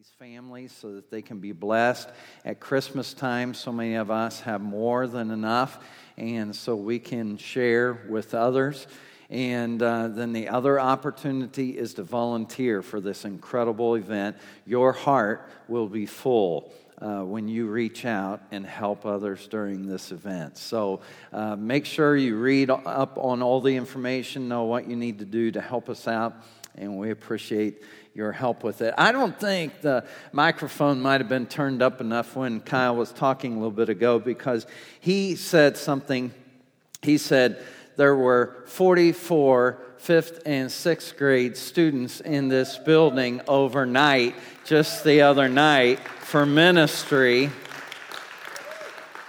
these families so that they can be blessed. At Christmas time, so many of us have more than enough, and so we can share with others. And uh, then the other opportunity is to volunteer for this incredible event. Your heart will be full. Uh, when you reach out and help others during this event. So uh, make sure you read up on all the information, know what you need to do to help us out, and we appreciate your help with it. I don't think the microphone might have been turned up enough when Kyle was talking a little bit ago because he said something. He said there were 44 fifth and sixth grade students in this building overnight, just the other night, for ministry.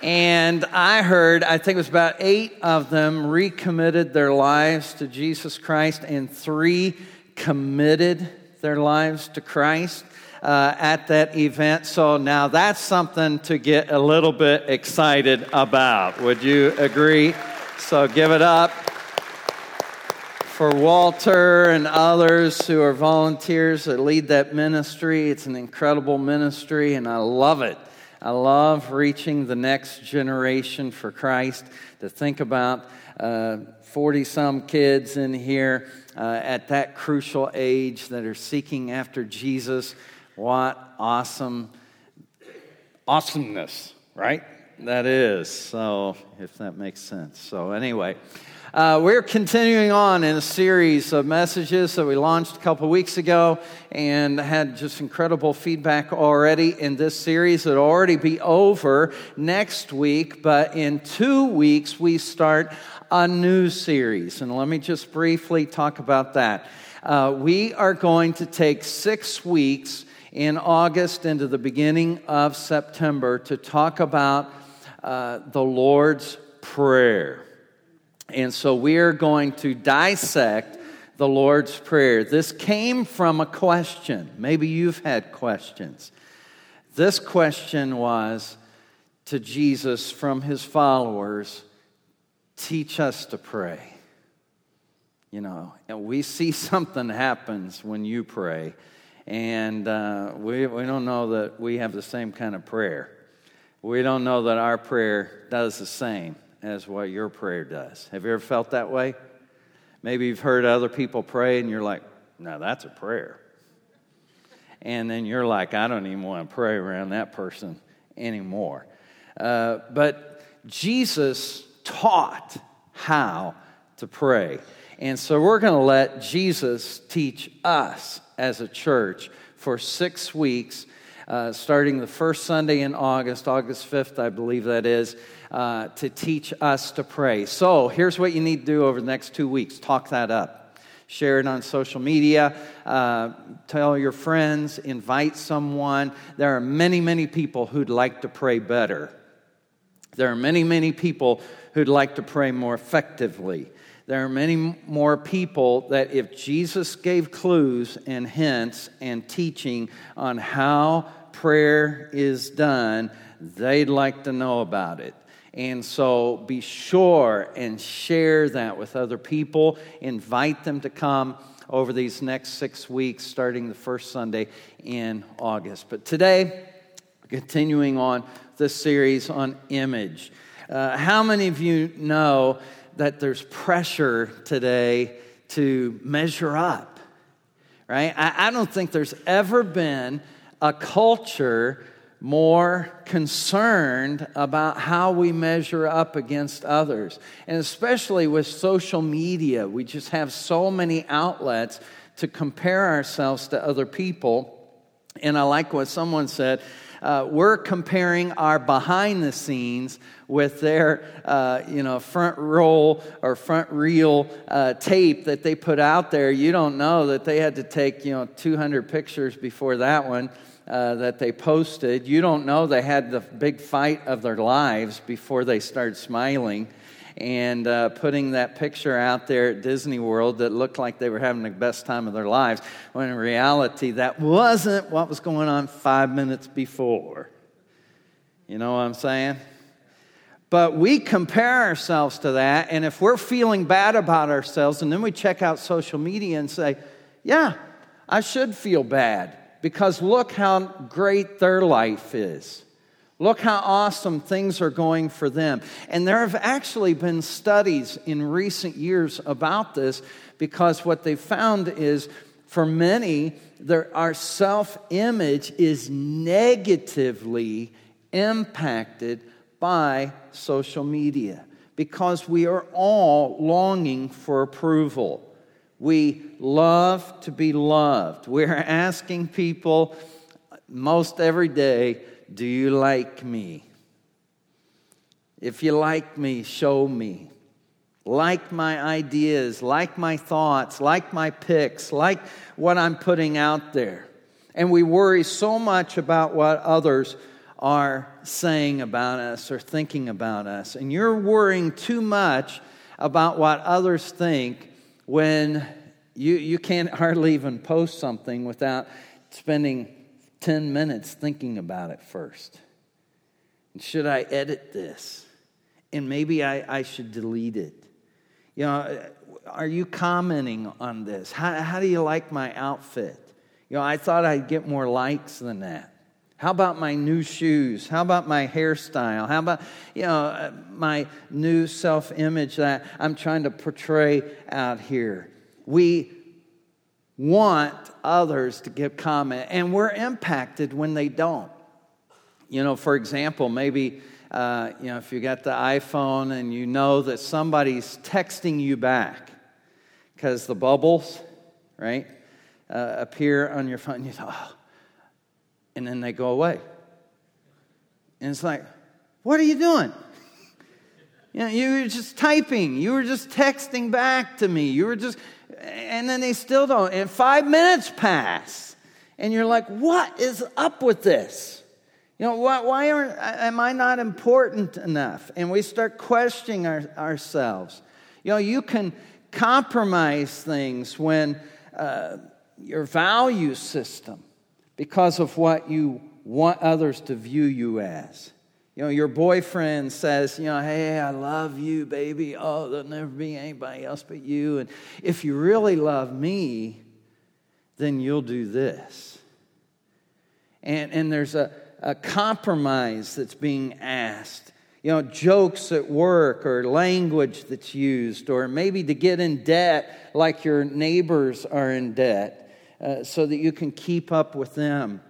And I heard, I think it was about eight of them recommitted their lives to Jesus Christ, and three committed their lives to Christ uh, at that event. So now that's something to get a little bit excited about. Would you agree? So give it up for Walter and others who are volunteers that lead that ministry. It's an incredible ministry, and I love it. I love reaching the next generation for Christ. To think about 40 uh, some kids in here uh, at that crucial age that are seeking after Jesus. What awesome, awesomeness, right? That is. So, if that makes sense. So, anyway. Uh, we're continuing on in a series of messages that we launched a couple weeks ago and had just incredible feedback already in this series. It'll already be over next week, but in two weeks we start a new series. And let me just briefly talk about that. Uh, we are going to take six weeks in August into the beginning of September to talk about uh, the Lord's Prayer. And so we are going to dissect the Lord's Prayer. This came from a question. Maybe you've had questions. This question was to Jesus from his followers teach us to pray. You know, and we see something happens when you pray, and uh, we, we don't know that we have the same kind of prayer. We don't know that our prayer does the same as what your prayer does. Have you ever felt that way? Maybe you've heard other people pray and you're like, now that's a prayer. And then you're like, I don't even want to pray around that person anymore. Uh, but Jesus taught how to pray. And so we're going to let Jesus teach us as a church for six weeks, uh, starting the first Sunday in August, August 5th, I believe that is, uh, to teach us to pray. So here's what you need to do over the next two weeks talk that up. Share it on social media. Uh, tell your friends. Invite someone. There are many, many people who'd like to pray better. There are many, many people who'd like to pray more effectively. There are many more people that, if Jesus gave clues and hints and teaching on how prayer is done, they'd like to know about it. And so be sure and share that with other people. Invite them to come over these next six weeks, starting the first Sunday in August. But today, continuing on this series on image. Uh, how many of you know that there's pressure today to measure up? Right? I, I don't think there's ever been a culture more concerned about how we measure up against others. And especially with social media, we just have so many outlets to compare ourselves to other people. And I like what someone said uh, we're comparing our behind the scenes with their, uh, you know, front roll or front reel uh, tape that they put out there. You don't know that they had to take, you know, 200 pictures before that one. Uh, that they posted. You don't know they had the big fight of their lives before they started smiling and uh, putting that picture out there at Disney World that looked like they were having the best time of their lives, when in reality, that wasn't what was going on five minutes before. You know what I'm saying? But we compare ourselves to that, and if we're feeling bad about ourselves, and then we check out social media and say, yeah, I should feel bad because look how great their life is. Look how awesome things are going for them. And there have actually been studies in recent years about this because what they found is for many, there, our self image is negatively impacted by social media because we are all longing for approval. We love to be loved. We're asking people most every day, Do you like me? If you like me, show me. Like my ideas, like my thoughts, like my picks, like what I'm putting out there. And we worry so much about what others are saying about us or thinking about us. And you're worrying too much about what others think when you, you can't hardly even post something without spending 10 minutes thinking about it first. And should I edit this? And maybe I, I should delete it. You know, are you commenting on this? How, how do you like my outfit? You know, I thought I'd get more likes than that. How about my new shoes? How about my hairstyle? How about, you know, uh, my new self image that I'm trying to portray out here? We want others to give comment, and we're impacted when they don't. You know, for example, maybe uh, you know if you got the iPhone and you know that somebody's texting you back because the bubbles, right, uh, appear on your phone, and you thought, oh, and then they go away, and it's like, what are you doing? You know, you were just typing. You were just texting back to me. You were just, and then they still don't. And five minutes pass. And you're like, what is up with this? You know, why, why aren't, am I not important enough? And we start questioning our, ourselves. You know, you can compromise things when uh, your value system, because of what you want others to view you as. You know, your boyfriend says, you know, hey, I love you, baby. Oh, there'll never be anybody else but you. And if you really love me, then you'll do this. And, and there's a, a compromise that's being asked. You know, jokes at work or language that's used, or maybe to get in debt like your neighbors are in debt uh, so that you can keep up with them.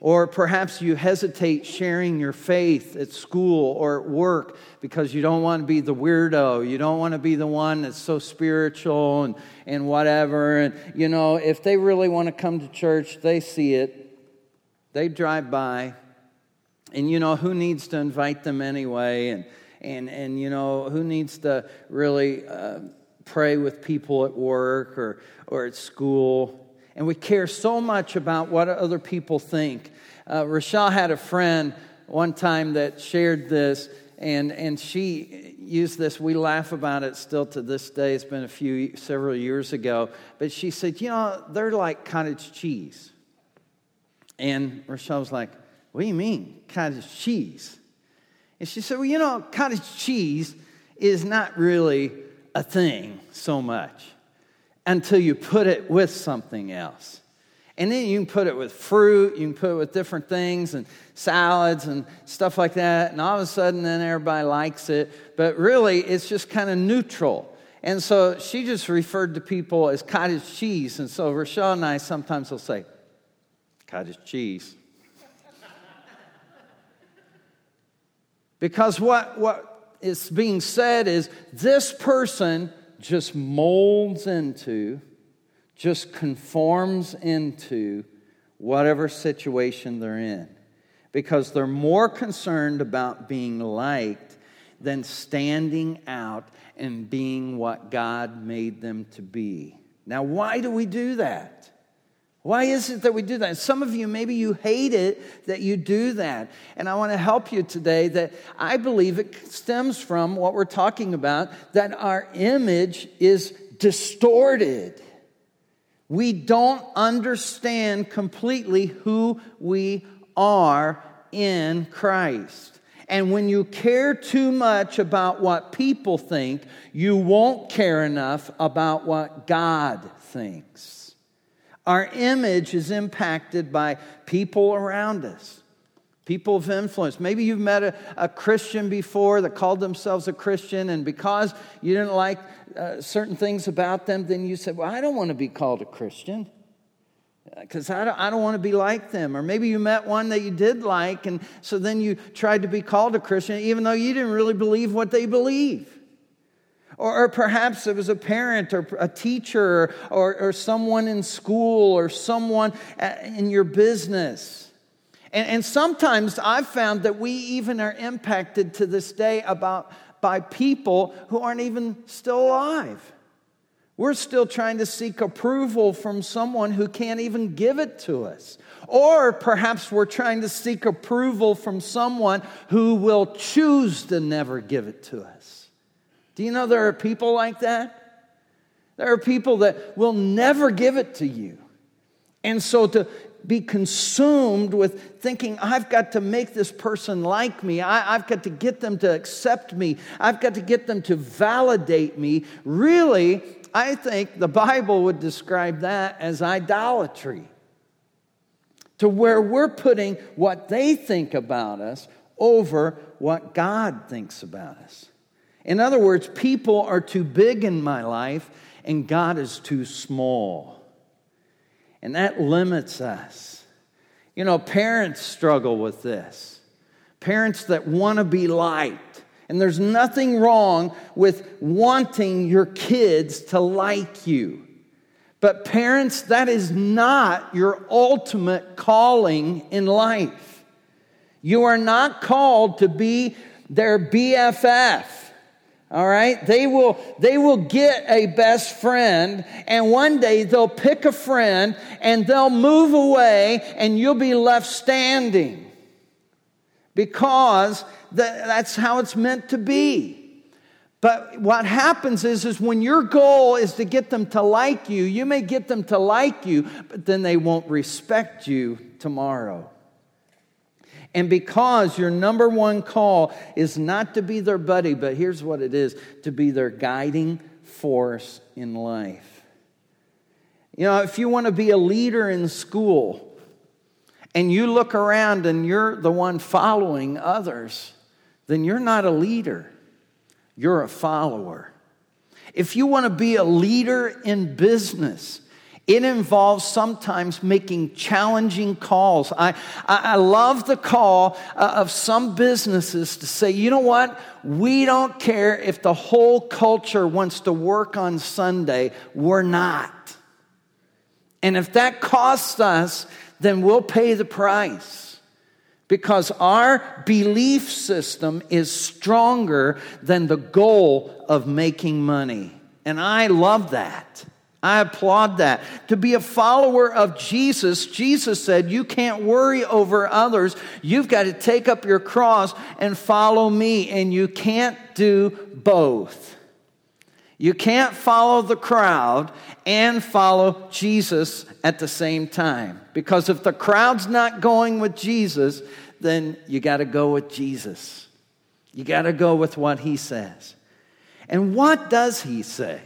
Or perhaps you hesitate sharing your faith at school or at work because you don't want to be the weirdo. You don't want to be the one that's so spiritual and, and whatever. And, you know, if they really want to come to church, they see it, they drive by. And, you know, who needs to invite them anyway? And, and, and you know, who needs to really uh, pray with people at work or, or at school? And we care so much about what other people think. Uh, had a friend one time that shared this, and, and she used this. We laugh about it still to this day. It's been a few, several years ago. But she said, You know, they're like cottage cheese. And Rochelle was like, What do you mean, cottage cheese? And she said, Well, you know, cottage cheese is not really a thing so much until you put it with something else. And then you can put it with fruit, you can put it with different things and salads and stuff like that. And all of a sudden, then everybody likes it. But really, it's just kind of neutral. And so she just referred to people as cottage cheese. And so Rochelle and I sometimes will say, cottage cheese. because what, what is being said is this person just molds into, just conforms into whatever situation they're in because they're more concerned about being liked than standing out and being what God made them to be. Now, why do we do that? Why is it that we do that? some of you, maybe you hate it that you do that. And I want to help you today that I believe it stems from what we're talking about that our image is distorted. We don't understand completely who we are in Christ. And when you care too much about what people think, you won't care enough about what God thinks. Our image is impacted by people around us, people of influence. Maybe you've met a, a Christian before that called themselves a Christian, and because you didn't like uh, certain things about them, then you said, Well, I don't want to be called a Christian because I don't, I don't want to be like them. Or maybe you met one that you did like, and so then you tried to be called a Christian, even though you didn't really believe what they believe. Or, or perhaps it was a parent or a teacher or, or someone in school or someone in your business. And, and sometimes I've found that we even are impacted to this day about, by people who aren't even still alive. We're still trying to seek approval from someone who can't even give it to us. Or perhaps we're trying to seek approval from someone who will choose to never give it to us. Do you know there are people like that? There are people that will never give it to you. And so to be consumed with thinking, I've got to make this person like me, I, have got to get them to accept me, I've got to get them to validate me, really, I think the Bible would describe that as idolatry. To where we're putting what they think about us over what God thinks about us. In other words, people are too big in my life and God is too small. And that limits us. You know, parents struggle with this. Parents that want to be liked. And there's nothing wrong with wanting your kids to like you. But, parents, that is not your ultimate calling in life. You are not called to be their BFF. All right? They will, they will get a best friend, and one day they'll pick a friend and they'll move away, and you'll be left standing because that's how it's meant to be. But what happens is, is when your goal is to get them to like you, you may get them to like you, but then they won't respect you tomorrow. And because your number one call is not to be their buddy, but here's what it is to be their guiding force in life. You know, if you want to be a leader in school and you look around and you're the one following others, then you're not a leader, you're a follower. If you want to be a leader in business, it involves sometimes making challenging calls. I, I, I love the call uh, of some businesses to say, you know what? We don't care if the whole culture wants to work on Sunday, we're not. And if that costs us, then we'll pay the price. Because our belief system is stronger than the goal of making money. And I love that. I applaud that. To be a follower of Jesus, Jesus said, You can't worry over others. You've got to take up your cross and follow me. And you can't do both. You can't follow the crowd and follow Jesus at the same time. Because if the crowd's not going with Jesus, then you got to go with Jesus. You got to go with what he says. And what does he say?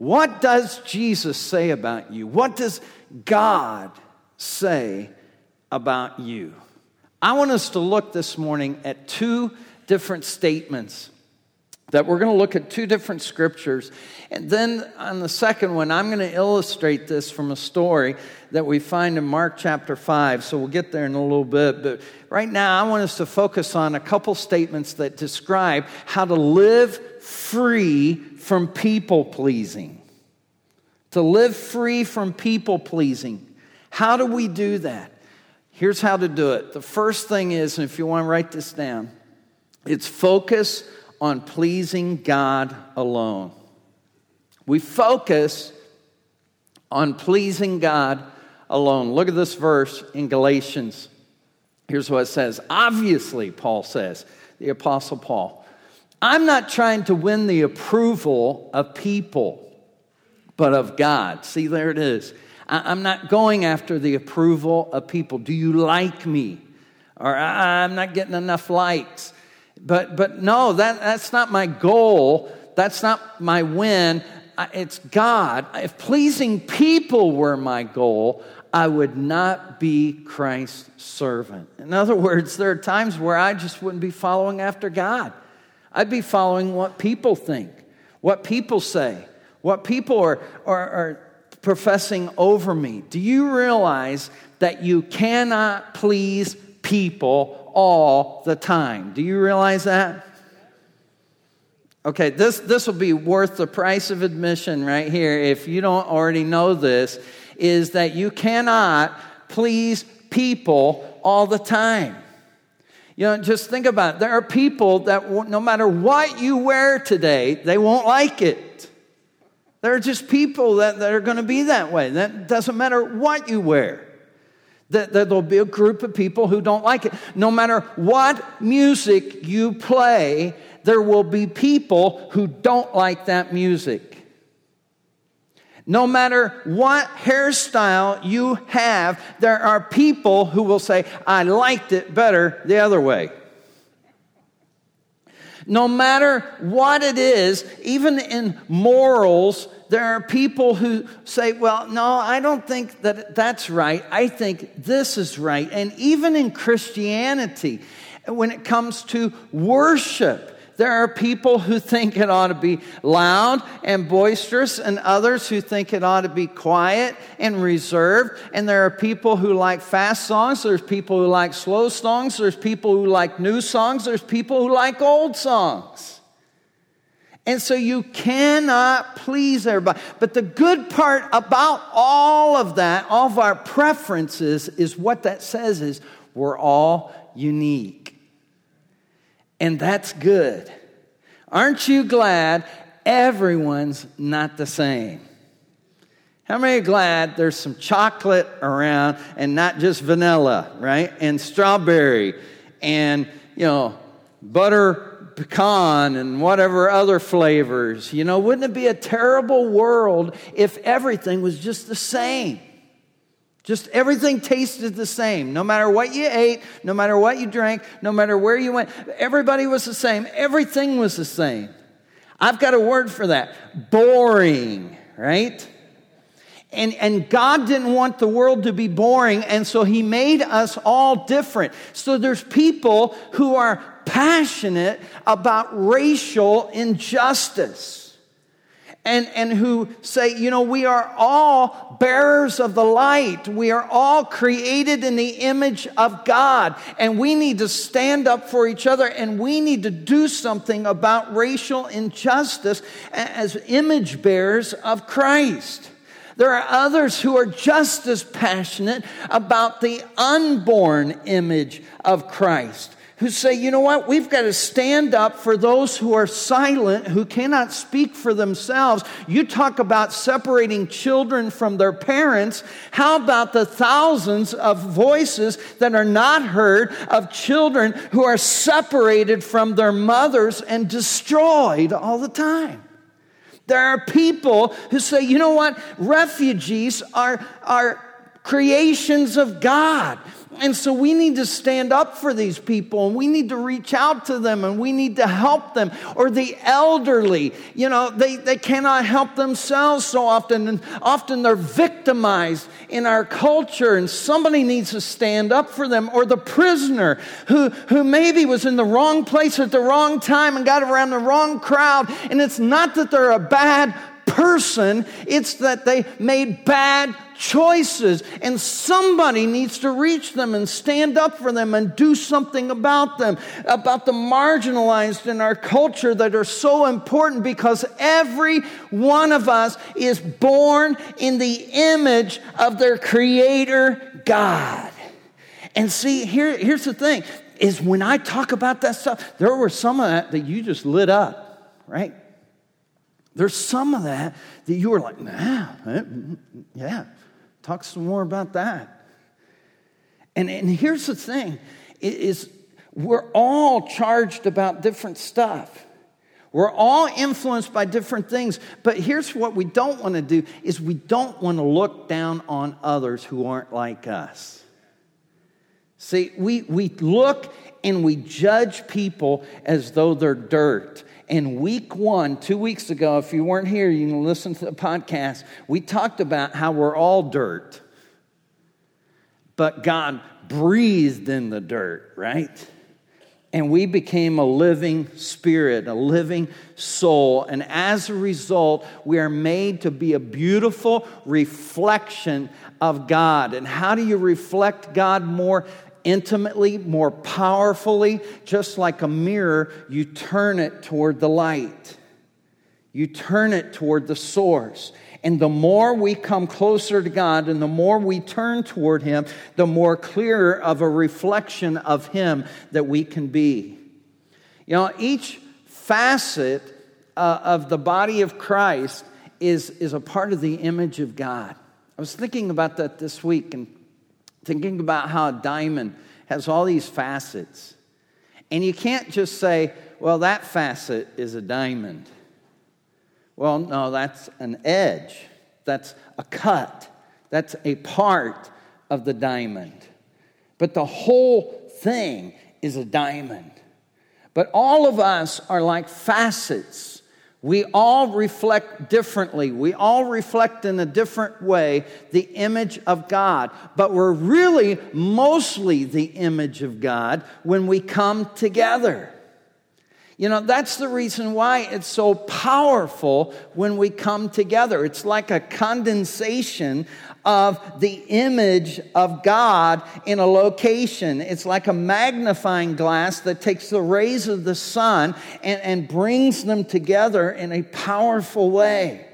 What does Jesus say about you? What does God say about you? I want us to look this morning at two different statements that we're going to look at two different scriptures. And then on the second one, I'm going to illustrate this from a story that we find in Mark chapter 5. So we'll get there in a little bit. But right now, I want us to focus on a couple statements that describe how to live free from people pleasing. To live free from people pleasing. How do we do that? Here's how to do it. The first thing is, and if you want to write this down, it's focus on pleasing God alone. We focus on pleasing God alone. Look at this verse in Galatians. Here's what it says. Obviously, Paul says, the Apostle Paul, I'm not trying to win the approval of people, but of God. See, there it is. I'm not going after the approval of people. Do you like me? Or ah, I'm not getting enough likes. But, but no, that, that's not my goal. That's not my win. it's God. If pleasing people were my goal, I would not be Christ's servant. In other words, there are times where I just wouldn't be following after God. I'd be following what people think, what people say, what people are, are, are professing over me. Do you realize that you cannot please people all the time? Do you realize that? Okay, this, this will be worth the price of admission right here if you don't already know this is that you cannot please people all the time. You know, just think about it. There are people that no matter what you wear today, they won't like it. There are just people that, that are going to be that way. That doesn't matter what you wear. That, that there'll be a group of people who don't like it. No matter what music you play, there will be people who don't like that music. No matter what hairstyle you have, there are people who will say, I liked it better the other way. No matter what it is, even in morals, there are people who say, Well, no, I don't think that that's right. I think this is right. And even in Christianity, when it comes to worship, there are people who think it ought to be loud and boisterous, and others who think it ought to be quiet and reserved. And there are people who like fast songs, there's people who like slow songs, there's people who like new songs, there's people who like old songs. And so you cannot please everybody. But the good part about all of that, all of our preferences, is what that says is we're all unique. And that's good. Aren't you glad everyone's not the same? How many are glad there's some chocolate around and not just vanilla, right? And strawberry and, you know, butter pecan and whatever other flavors. You know, wouldn't it be a terrible world if everything was just the same? Just everything tasted the same. No matter what you ate, no matter what you drank, no matter where you went, everybody was the same. Everything was the same. I've got a word for that boring, right? And, and God didn't want the world to be boring, and so He made us all different. So there's people who are passionate about racial injustice and, and who say, you know, we are all bearers of the light. We are all created in the image of God. And we need to stand up for each other and we need to do something about racial injustice as image bearers of Christ. There are others who are just as passionate about the unborn image of Christ who say, you know what, we've got to stand up for those who are silent, who cannot speak for themselves. You talk about separating children from their parents. How about the thousands of voices that are not heard of children who are separated from their mothers and destroyed all the time? There are people who say, you know what, refugees are, are creations of God. And so we need to stand up for these people and we need to reach out to them and we need to help them. Or the elderly, you know, they, they cannot help themselves so often. And often they're victimized in our culture and somebody needs to stand up for them. Or the prisoner who, who maybe was in the wrong place at the wrong time and got around the wrong crowd. And it's not that they're a bad person, it's that they made bad choices, and somebody needs to reach them and stand up for them and do something about them, about the marginalized in our culture that are so important because every one of us is born in the image of their Creator God. And see, here, here's the thing is when I talk about that stuff, there were some of that that you just lit up, right? There's some of that that you were like, nah, eh, yeah, talk some more about that. And, and here's the thing is we're all charged about different stuff. We're all influenced by different things, but here's what we don't want to do is we don't want to look down on others who aren't like us. See, we, we look and we judge people as though they're dirt. And week one, two weeks ago, if you weren't here, you can listen to the podcast. We talked about how we're all dirt, but God breathed in the dirt, right? And we became a living spirit, a living soul. And as a result, we are made to be a beautiful reflection of God. And how do you reflect God more intimately, more powerfully? Just like a mirror, you turn it toward the light, you turn it toward the source. And the more we come closer to God and the more we turn toward Him, the more clearer of a reflection of Him that we can be. You know, each facet uh, of the body of Christ is, is a part of the image of God. I was thinking about that this week and thinking about how a diamond has all these facets. And you can't just say, well, that facet is a diamond. Well, no, that's an edge. That's a cut. That's a part of the diamond. But the whole thing is a diamond. But all of us are like facets. We all reflect differently. We all reflect in a different way the image of God. But we're really mostly the image of God when we come together. You know, that's the reason why it's so powerful when we come together. It's like a condensation of the image of God in a location. It's like a magnifying glass that takes the rays of the sun and, and brings them together in a powerful way.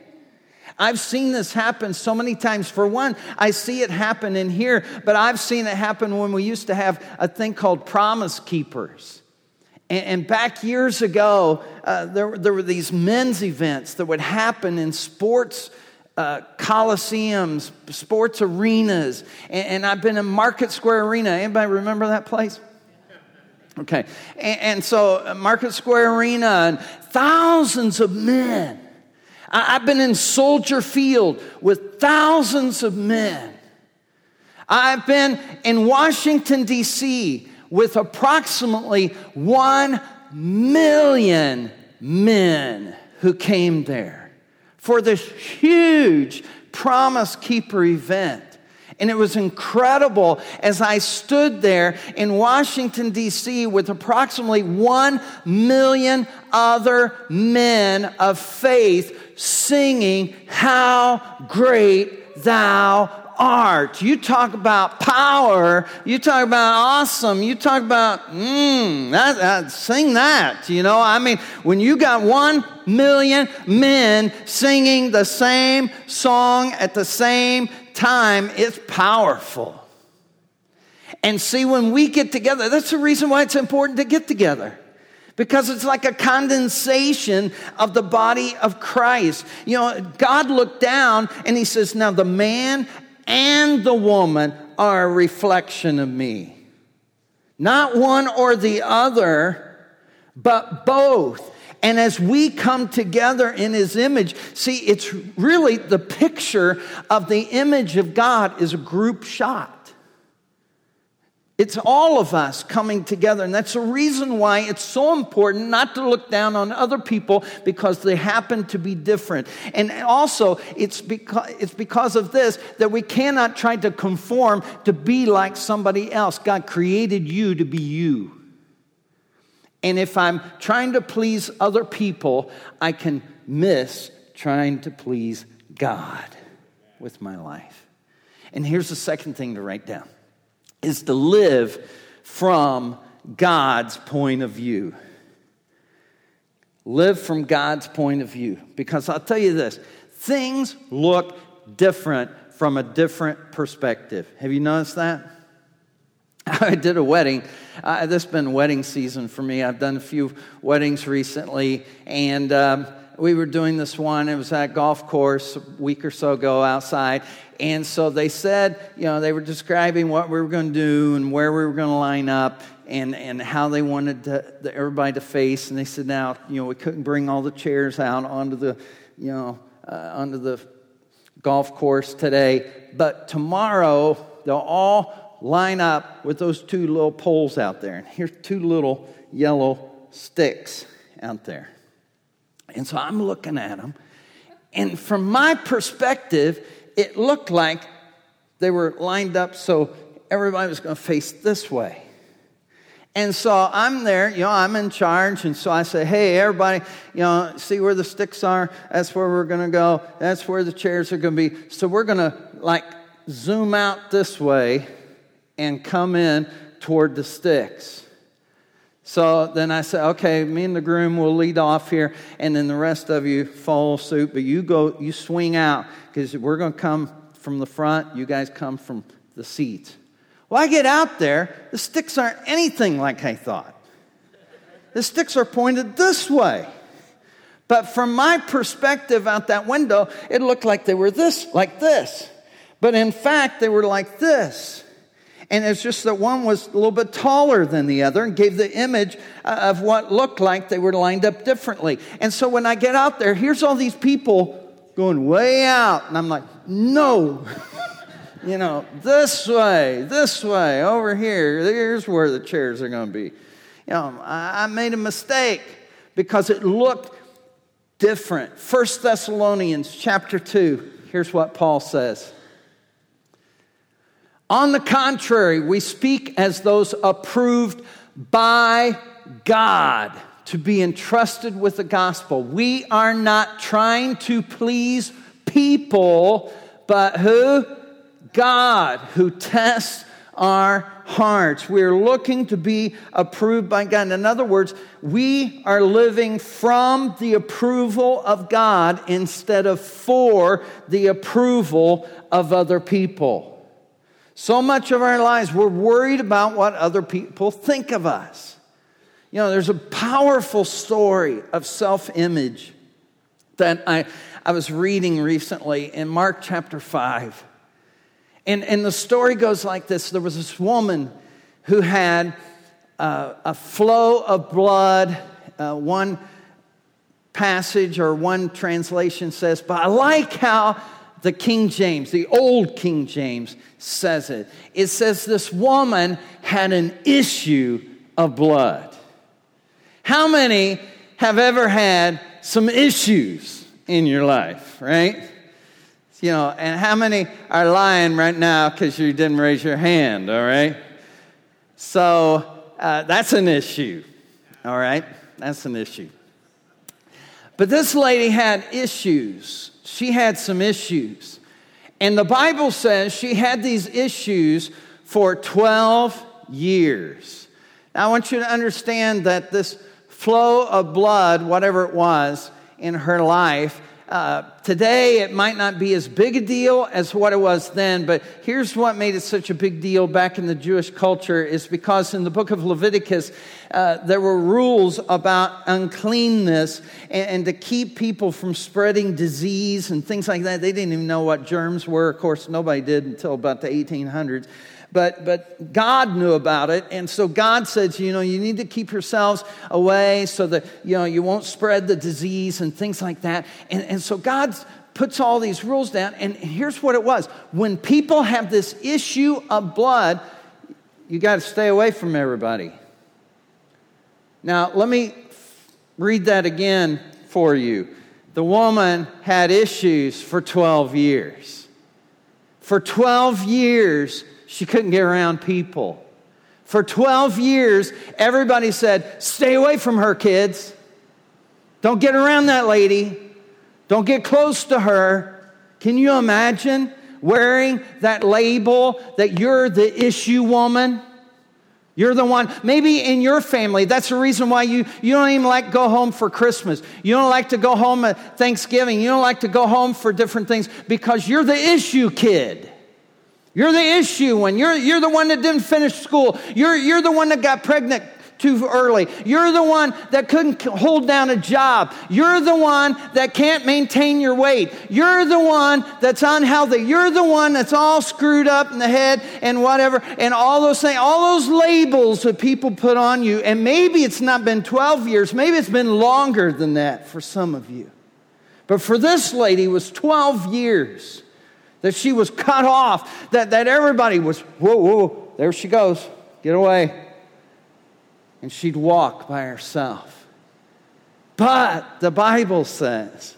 I've seen this happen so many times. For one, I see it happen in here, but I've seen it happen when we used to have a thing called promise keepers. And, back years ago, uh, there, there were these men's events that would happen in sports uh, coliseums, sports arenas. And, and, I've been in Market Square Arena. Anybody remember that place? Okay. And, and so, uh, Market Square Arena, and thousands of men. I, I've been in Soldier Field with thousands of men. I've been in Washington, D.C with approximately 1 million men who came there for this huge Promise Keeper event. And it was incredible as I stood there in Washington, D.C., with approximately 1 million other men of faith singing, How Great Thou art. You talk about power. You talk about awesome. You talk about, mmm, that, that, sing that. You know, I mean, when you got one million men singing the same song at the same time, it's powerful. And see, when we get together, that's the reason why it's important to get together because it's like a condensation of the body of Christ. You know, God looked down and He says, Now the man and the woman are a reflection of me. Not one or the other, but both. And as we come together in his image, see, it's really the picture of the image of God is a group shot. It's all of us coming together. And that's the reason why it's so important not to look down on other people because they happen to be different. And also, it's because, it's because of this that we cannot try to conform to be like somebody else. God created you to be you. And if I'm trying to please other people, I can miss trying to please God with my life. And here's the second thing to write down is to live from God's point of view. Live from God's point of view. Because I'll tell you this things look different from a different perspective. Have you noticed that? I did a wedding. Uh, this has been wedding season for me. I've done a few weddings recently, and um, we were doing this one. It was at golf course a week or so ago outside, and so they said, you know, they were describing what we were going to do and where we were going to line up and, and how they wanted to, the, everybody to face. And they said, now, you know, we couldn't bring all the chairs out onto the, you know, uh, onto the golf course today, but tomorrow they'll all line up with those two little poles out there. And here's two little yellow sticks out there. And so I'm looking at them. And from my perspective, it looked like they were lined up so everybody was going to face this way. And so I'm there, you know, I'm in charge. And so I say, hey, everybody, you know, see where the sticks are? That's where we're going to go. That's where the chairs are going to be. So we're going to like zoom out this way and come in toward the sticks. So then I said, okay, me and the groom will lead off here, and then the rest of you follow suit. But you go, you swing out because we're going to come from the front. You guys come from the seats. Well, I get out there, the sticks aren't anything like I thought. The sticks are pointed this way. But from my perspective out that window, it looked like they were this, like this. But in fact, they were like this. And it's just that one was a little bit taller than the other and gave the image uh, of what looked like they were lined up differently. And so when I get out there, here's all these people going way out. And I'm like, no. you know, this way, this way, over here. Here's where the chairs are going to be. You know, I made a mistake because it looked different. First Thessalonians chapter 2, here's what Paul says. On the contrary, we speak as those approved by God to be entrusted with the gospel. We are not trying to please people, but who? God who tests our hearts. We're looking to be approved by God. In other words, we are living from the approval of God instead of for the approval of other people. So much of our lives, we're worried about what other people think of us. You know, there's a powerful story of self image that I, I was reading recently in Mark chapter 5. And, and the story goes like this there was this woman who had uh, a flow of blood. Uh, one passage or one translation says, but I like how the King James, the old King James, says it. It says this woman had an issue of blood. How many have ever had some issues in your life, right? You know, and how many are lying right now because you didn't raise your hand, all right? So uh, that's an issue, all right? That's an issue. But this lady had issues. She had some issues. And the Bible says she had these issues for 12 years. Now, I want you to understand that this flow of blood, whatever it was in her life, uh, today, it might not be as big a deal as what it was then, but here's what made it such a big deal back in the Jewish culture is because in the book of Leviticus, uh, there were rules about uncleanness and, and, to keep people from spreading disease and things like that. They didn't even know what germs were. Of course, nobody did until about the 1800s but, but God knew about it. And so God said, you know, you need to keep yourselves away so that, you know, you won't spread the disease and things like that. And, and so God puts all these rules down. And here's what it was when people have this issue of blood, you got to stay away from everybody. Now, let me read that again for you. The woman had issues for 12 years. For 12 years, she couldn't get around people. For 12 years, everybody said, Stay away from her, kids. Don't get around that lady. Don't get close to her. Can you imagine wearing that label that you're the issue woman? You're the one, maybe in your family, that's the reason why you, you don't even like go home for Christmas. You don't like to go home at Thanksgiving. You don't like to go home for different things because you're the issue kid. You're the issue one. You're, you're the one that didn't finish school. You're, you're the one that got pregnant too early. You're the one that couldn't hold down a job. You're the one that can't maintain your weight. You're the one that's unhealthy. You're the one that's all screwed up in the head and whatever, and all those things, all those labels that people put on you. And maybe it's not been 12 years, maybe it's been longer than that for some of you. But for this lady, it was 12 years that she was cut off, that, that everybody was, whoa, whoa, there she goes. Get away. And she'd walk by herself. But the Bible says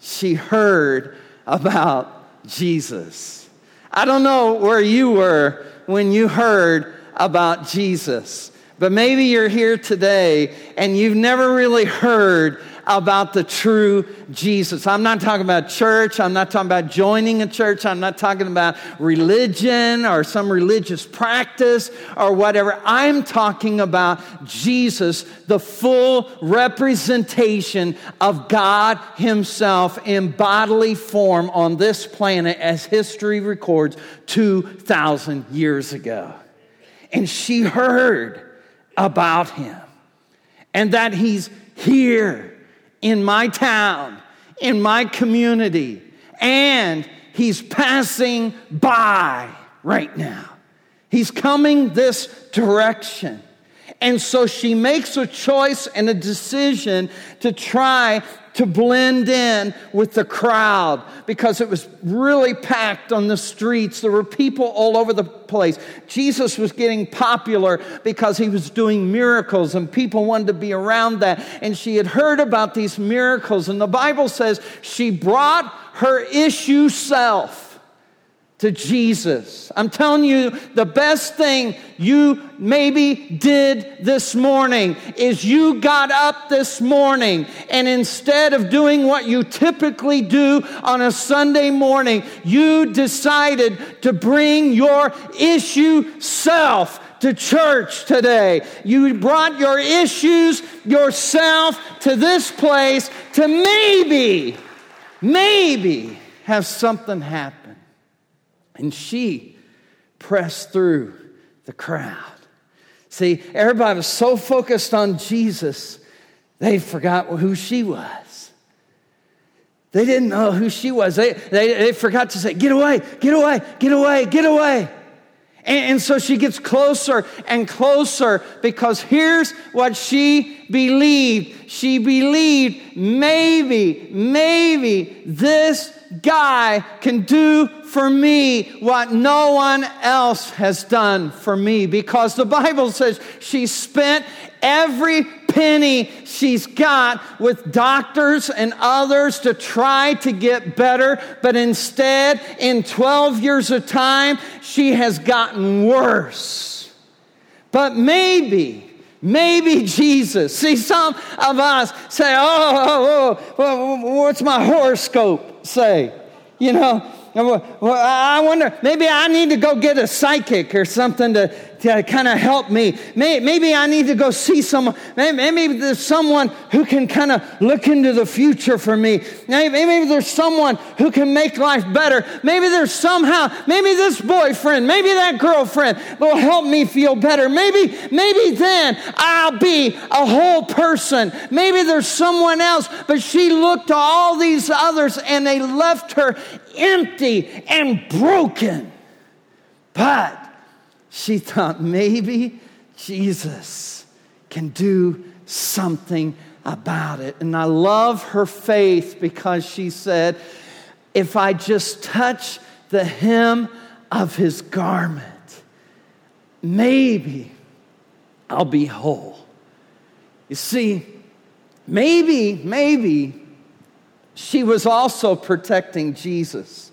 she heard about Jesus. I don't know where you were when you heard about Jesus, but maybe you're here today and you've never really heard about the true Jesus. I'm not talking about church. I'm not talking about joining a church. I'm not talking about religion or some religious practice or whatever. I'm talking about Jesus, the full representation of God Himself in bodily form on this planet as history records 2,000 years ago. And she heard about Him and that He's here in my town, in my community, and he's passing by right now. He's coming this direction. And so she makes a choice and a decision to try to blend in with the crowd because it was really packed on the streets. There were people all over the place. Jesus was getting popular because he was doing miracles and people wanted to be around that. And she had heard about these miracles. And the Bible says she brought her issue self to Jesus. I'm telling you, the best thing you maybe did this morning is you got up this morning and instead of doing what you typically do on a Sunday morning, you decided to bring your issue self to church today. You brought your issues yourself to this place to maybe, maybe have something happen. And she pressed through the crowd. See, everybody was so focused on Jesus, they forgot who she was. They didn't know who she was. They, they, they forgot to say, Get away, get away, get away, get away. And, and so she gets closer and closer because here's what she believed. She believed maybe, maybe this guy can do for me what no one else has done for me because the Bible says she spent every penny she's got with doctors and others to try to get better, but instead, in 12 years of time, she has gotten worse. But maybe, Maybe Jesus. See, some of us say, oh, oh, oh, what's my horoscope say? You know, I wonder, maybe I need to go get a psychic or something to, to kind of help me. Maybe I need to go see someone. Maybe there's someone who can kind of look into the future for me. Maybe there's someone who can make life better. Maybe there's somehow, maybe this boyfriend, maybe that girlfriend will help me feel better. Maybe, maybe then I'll be a whole person. Maybe there's someone else, but she looked to all these others and they left her empty and broken. But she thought maybe Jesus can do something about it. And I love her faith because she said, if I just touch the hem of his garment, maybe I'll be whole. You see, maybe, maybe she was also protecting Jesus.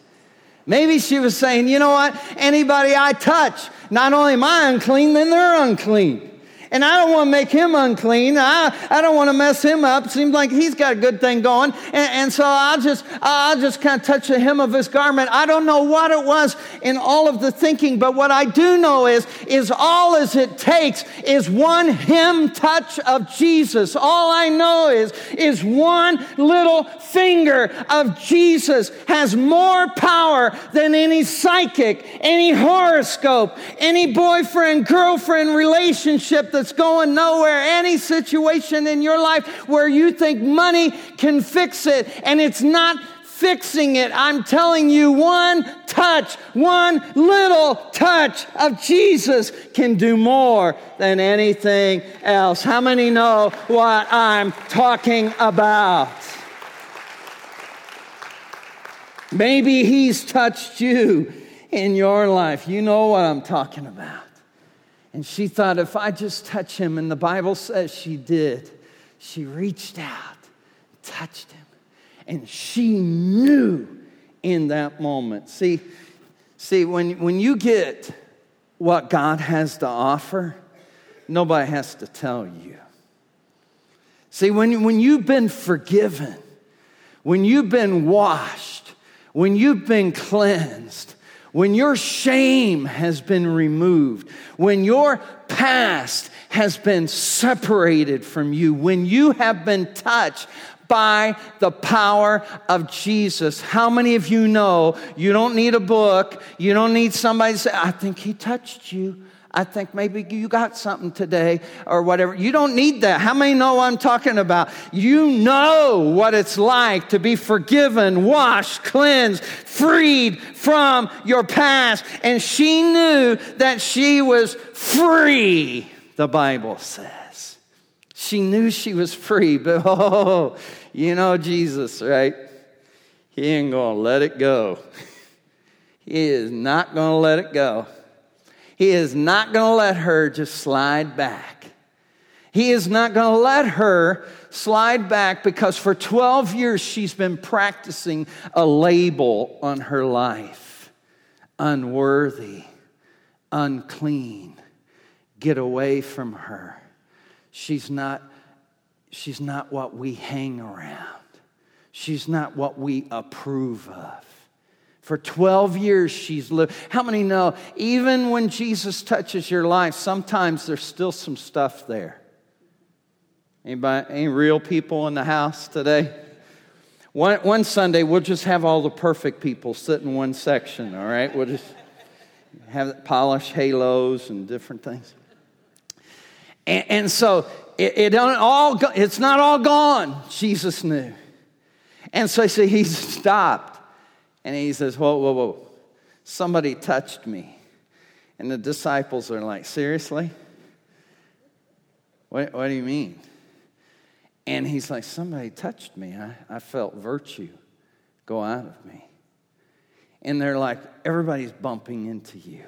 Maybe she was saying, you know what? Anybody I touch, not only am I unclean, then they're unclean. And I don't want to make him unclean. I, I don't want to mess him up. Seems like he's got a good thing going. And, and so I'll just, I'll just kind of touch the hem of his garment. I don't know what it was in all of the thinking, but what I do know is, is all as it takes is one hem touch of Jesus. All I know is, is one little finger of Jesus has more power than any psychic, any horoscope, any boyfriend, girlfriend relationship that's going nowhere, any situation in your life where you think money can fix it and it's not fixing it. I'm telling you, one touch, one little touch of Jesus can do more than anything else. How many know what I'm talking about? Maybe He's touched you in your life. You know what I'm talking about. And she thought, if I just touch him, and the Bible says she did, she reached out, touched him, and she knew in that moment. See, see, when, when you get what God has to offer, nobody has to tell you. See, when, when you've been forgiven, when you've been washed, when you've been cleansed, when your shame has been removed, when your past has been separated from you, when you have been touched by the power of Jesus. How many of you know you don't need a book, you don't need somebody to say, I think he touched you. I think maybe you got something today or whatever. You don't need that. How many know I'm talking about? You know what it's like to be forgiven, washed, cleansed, freed from your past. And she knew that she was free, the Bible says. She knew she was free, but oh, you know Jesus, right? He ain't gonna let it go. He is not gonna let it go. He is not going to let her just slide back. He is not going to let her slide back because for 12 years she's been practicing a label on her life unworthy, unclean. Get away from her. She's not, she's not what we hang around, she's not what we approve of. For 12 years, she's lived. How many know, even when Jesus touches your life, sometimes there's still some stuff there? Anybody, any real people in the house today? One, one Sunday, we'll just have all the perfect people sit in one section, all right? We'll just have polished halos and different things. And, and so it, it all, it's not all gone, Jesus knew. And so said, he stopped and he says, Whoa, whoa, whoa. Somebody touched me. And the disciples are like, Seriously? What, what do you mean? And he's like, Somebody touched me. I, I felt virtue go out of me. And they're like, Everybody's bumping into you.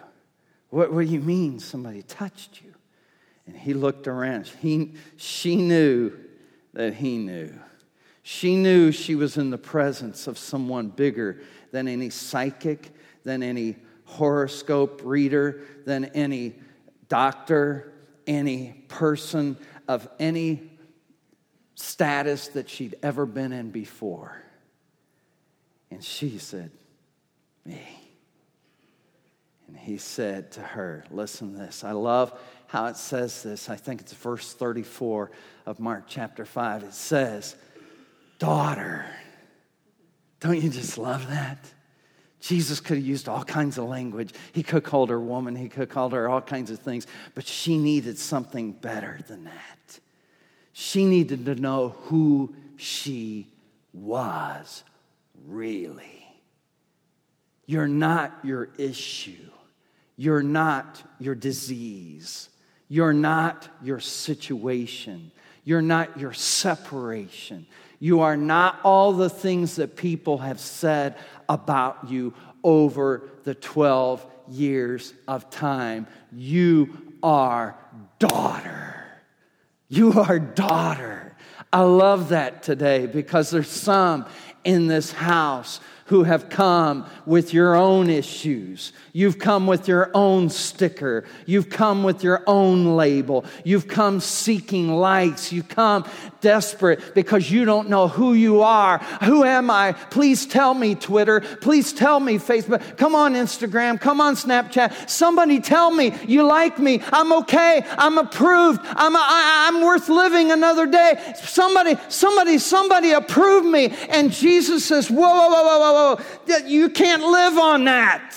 What, what do you mean somebody touched you? And he looked around. He, she knew that he knew. She knew she was in the presence of someone bigger than any psychic, than any horoscope reader, than any doctor, any person of any status that she'd ever been in before. And she said, Me. And he said to her, Listen to this. I love how it says this. I think it's verse 34 of Mark chapter 5. It says, Daughter. Don't you just love that? Jesus could have used all kinds of language. He could have called her woman, he could have called her all kinds of things, but she needed something better than that. She needed to know who she was really. You're not your issue. You're not your disease. You're not your situation. You're not your separation. You are not all the things that people have said about you over the 12 years of time. You are daughter. You are daughter. I love that today because there's some in this house who have come with your own issues. You've come with your own sticker. You've come with your own label. You've come seeking likes. You come desperate because you don't know who you are. Who am I? Please tell me, Twitter. Please tell me, Facebook. Come on, Instagram. Come on, Snapchat. Somebody tell me you like me. I'm okay. I'm approved. I'm, I, I'm worth living another day. Somebody, somebody, somebody approve me. And Jesus says, whoa, whoa, whoa, whoa, whoa whoa, you can't live on that.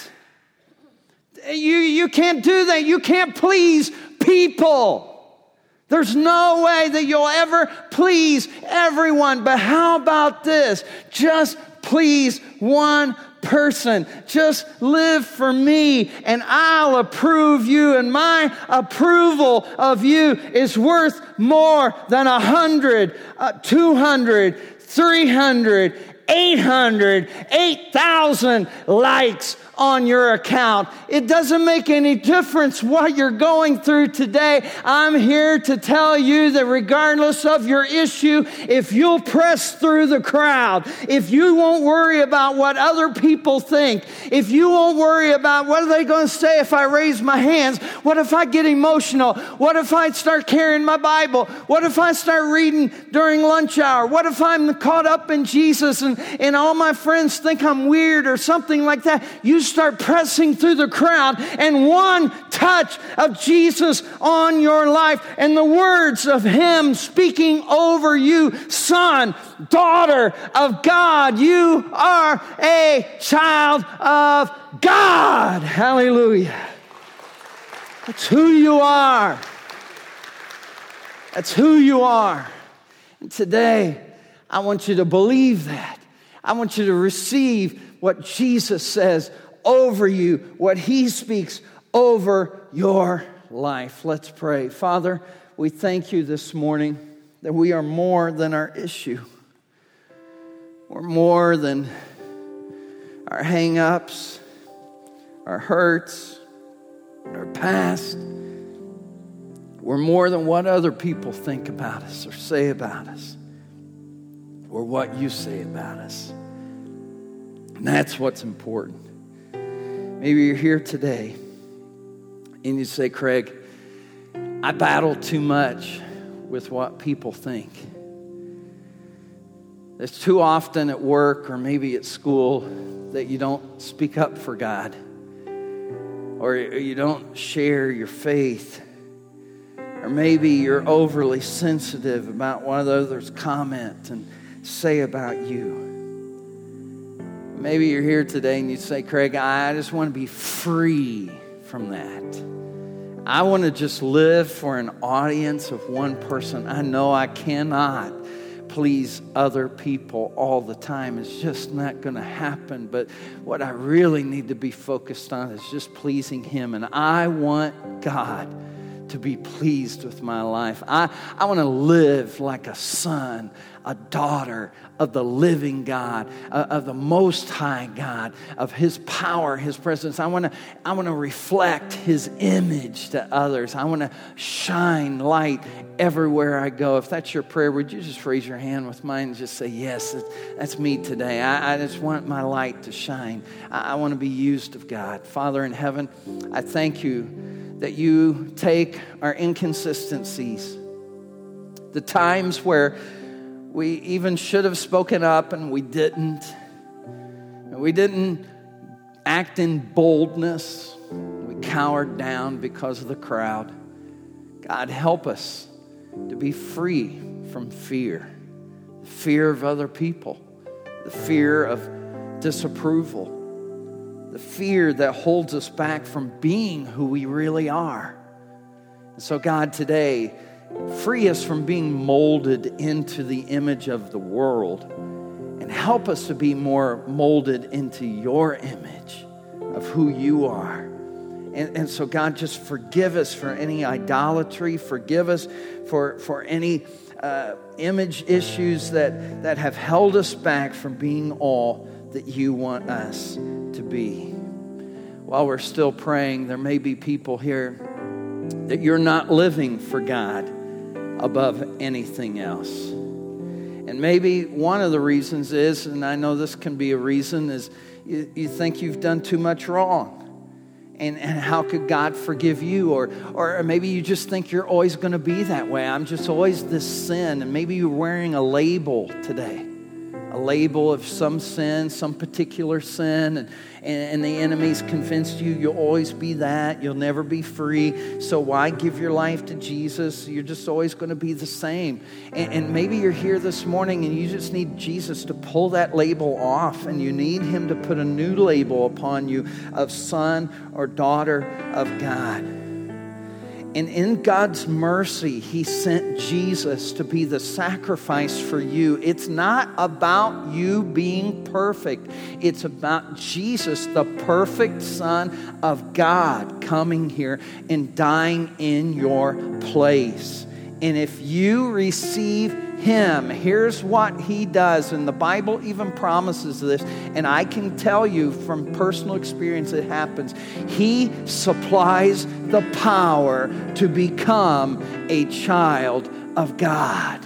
You, you can't do that. You can't please people. There's no way that you'll ever please everyone. But how about this? Just please one person. Just live for me and I'll approve you. And my approval of you is worth more than a hundred, uh, two hundred, three hundred, 800, 8,000 likes on your account. It doesn't make any difference what you're going through today. I'm here to tell you that regardless of your issue, if you'll press through the crowd, if you won't worry about what other people think, if you won't worry about what are they going to say if I raise my hands, what if I get emotional? What if I start carrying my Bible? What if I start reading during lunch hour? What if I'm caught up in Jesus and, and all my friends think I'm weird or something like that? You start pressing through the crowd, and one touch of Jesus on your life and the words of Him speaking over you, son, daughter of God, you are a child of God. Hallelujah. That's who you are. That's who you are. And today, I want you to believe that. I want you to receive what Jesus says over you, what He speaks over your life. Let's pray. Father, we thank you this morning that we are more than our issue. We're more than our hang ups, our hurts, our past. We're more than what other people think about us or say about us, or what you say about us. And that's what's important. Maybe you're here today and you say, Craig, I battle too much with what people think. It's too often at work or maybe at school that you don't speak up for God or you don't share your faith. Or maybe you're overly sensitive about what others comment and say about you. Maybe you're here today and you say, Craig, I just want to be free from that. I want to just live for an audience of one person. I know I cannot please other people all the time. It's just not going to happen. But what I really need to be focused on is just pleasing Him. And I want God to be pleased with my life. I, I want to live like a son a daughter of the living God, uh, of the Most High God, of His power, His presence. I want to I want to reflect His image to others. I want to shine light everywhere I go. If that's your prayer, would you just raise your hand with mine and just say, Yes, that's me today. I, I just want my light to shine. I, I want to be used of God. Father in heaven, I thank you that you take our inconsistencies, the times where we even should have spoken up and we didn't. And we didn't act in boldness. We cowered down because of the crowd. God, help us to be free from fear the fear of other people, the fear of disapproval, the fear that holds us back from being who we really are. And so, God, today, Free us from being molded into the image of the world and help us to be more molded into your image of who you are. And, and so, God, just forgive us for any idolatry, forgive us for, for any uh, image issues that, that have held us back from being all that you want us to be. While we're still praying, there may be people here that you're not living for God above anything else. And maybe one of the reasons is, and I know this can be a reason, is you, you think you've done too much wrong. And, and how could God forgive you? Or, or maybe you just think you're always going to be that way. I'm just always this sin. And maybe you're wearing a label today a label of some sin, some particular sin, and, and, the enemy's convinced you you'll always be that, you'll never be free. So why give your life to Jesus? You're just always going to be the same. And, and maybe you're here this morning and you just need Jesus to pull that label off, and you need Him to put a new label upon you of son or daughter of God. And in God's mercy, He sent Jesus to be the sacrifice for you. It's not about you being perfect, it's about Jesus, the perfect Son of God, coming here and dying in your place. And if you receive Him, here's what He does. And the Bible even promises this. And I can tell you from personal experience it happens. He supplies the power to become a child of God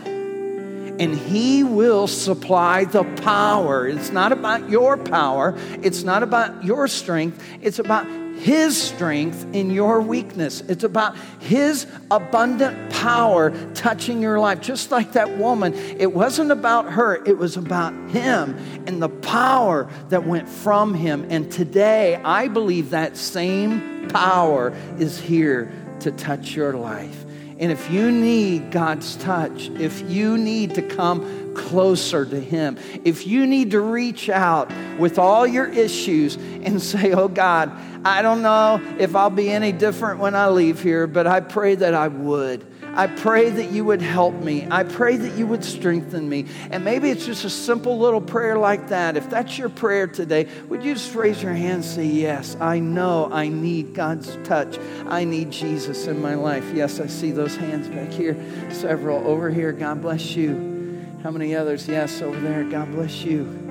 and He will supply the power. It's not about your power, it's not about your strength, it's about his strength in your weakness. It's about His abundant power touching your life. Just like that woman, it wasn't about her, it was about Him and the power that went from Him. And today, I believe that same power is here to touch your life. And if you need God's touch, if you need to come closer to Him, if you need to reach out with all your issues and say, Oh God, I don't know if I'll be any different when I leave here, but I pray that I would. I pray that you would help me. I pray that you would strengthen me. And maybe it's just a simple little prayer like that. If that's your prayer today, would you just raise your hand and say, Yes, I know I need God's touch. I need Jesus in my life. Yes, I see those hands back here. Several over here. God bless you. How many others? Yes, over there. God bless you.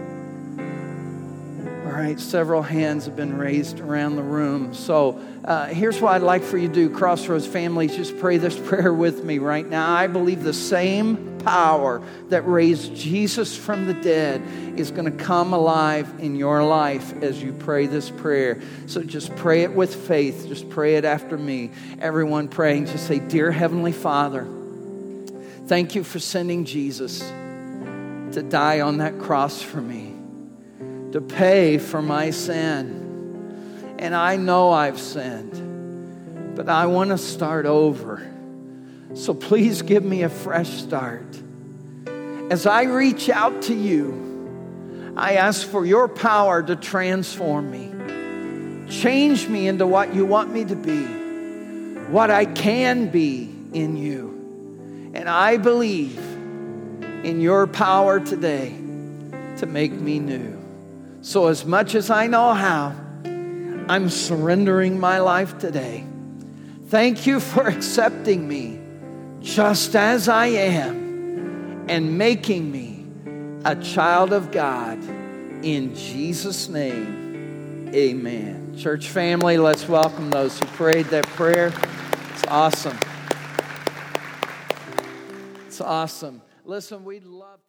All right, several hands have been raised around the room. So uh, here's what I'd like for you to do, Crossroads families. Just pray this prayer with me right now. I believe the same power that raised Jesus from the dead is going to come alive in your life as you pray this prayer. So just pray it with faith. Just pray it after me. Everyone praying, just say, Dear Heavenly Father, thank you for sending Jesus to die on that cross for me to pay for my sin. And I know I've sinned, but I want to start over. So please give me a fresh start. As I reach out to you, I ask for your power to transform me. Change me into what you want me to be, what I can be in you. And I believe in your power today to make me new. So, as much as I know how, I'm surrendering my life today. Thank you for accepting me just as I am and making me a child of God. In Jesus' name, amen. Church family, let's welcome those who prayed that prayer. It's awesome. It's awesome. Listen, we'd love.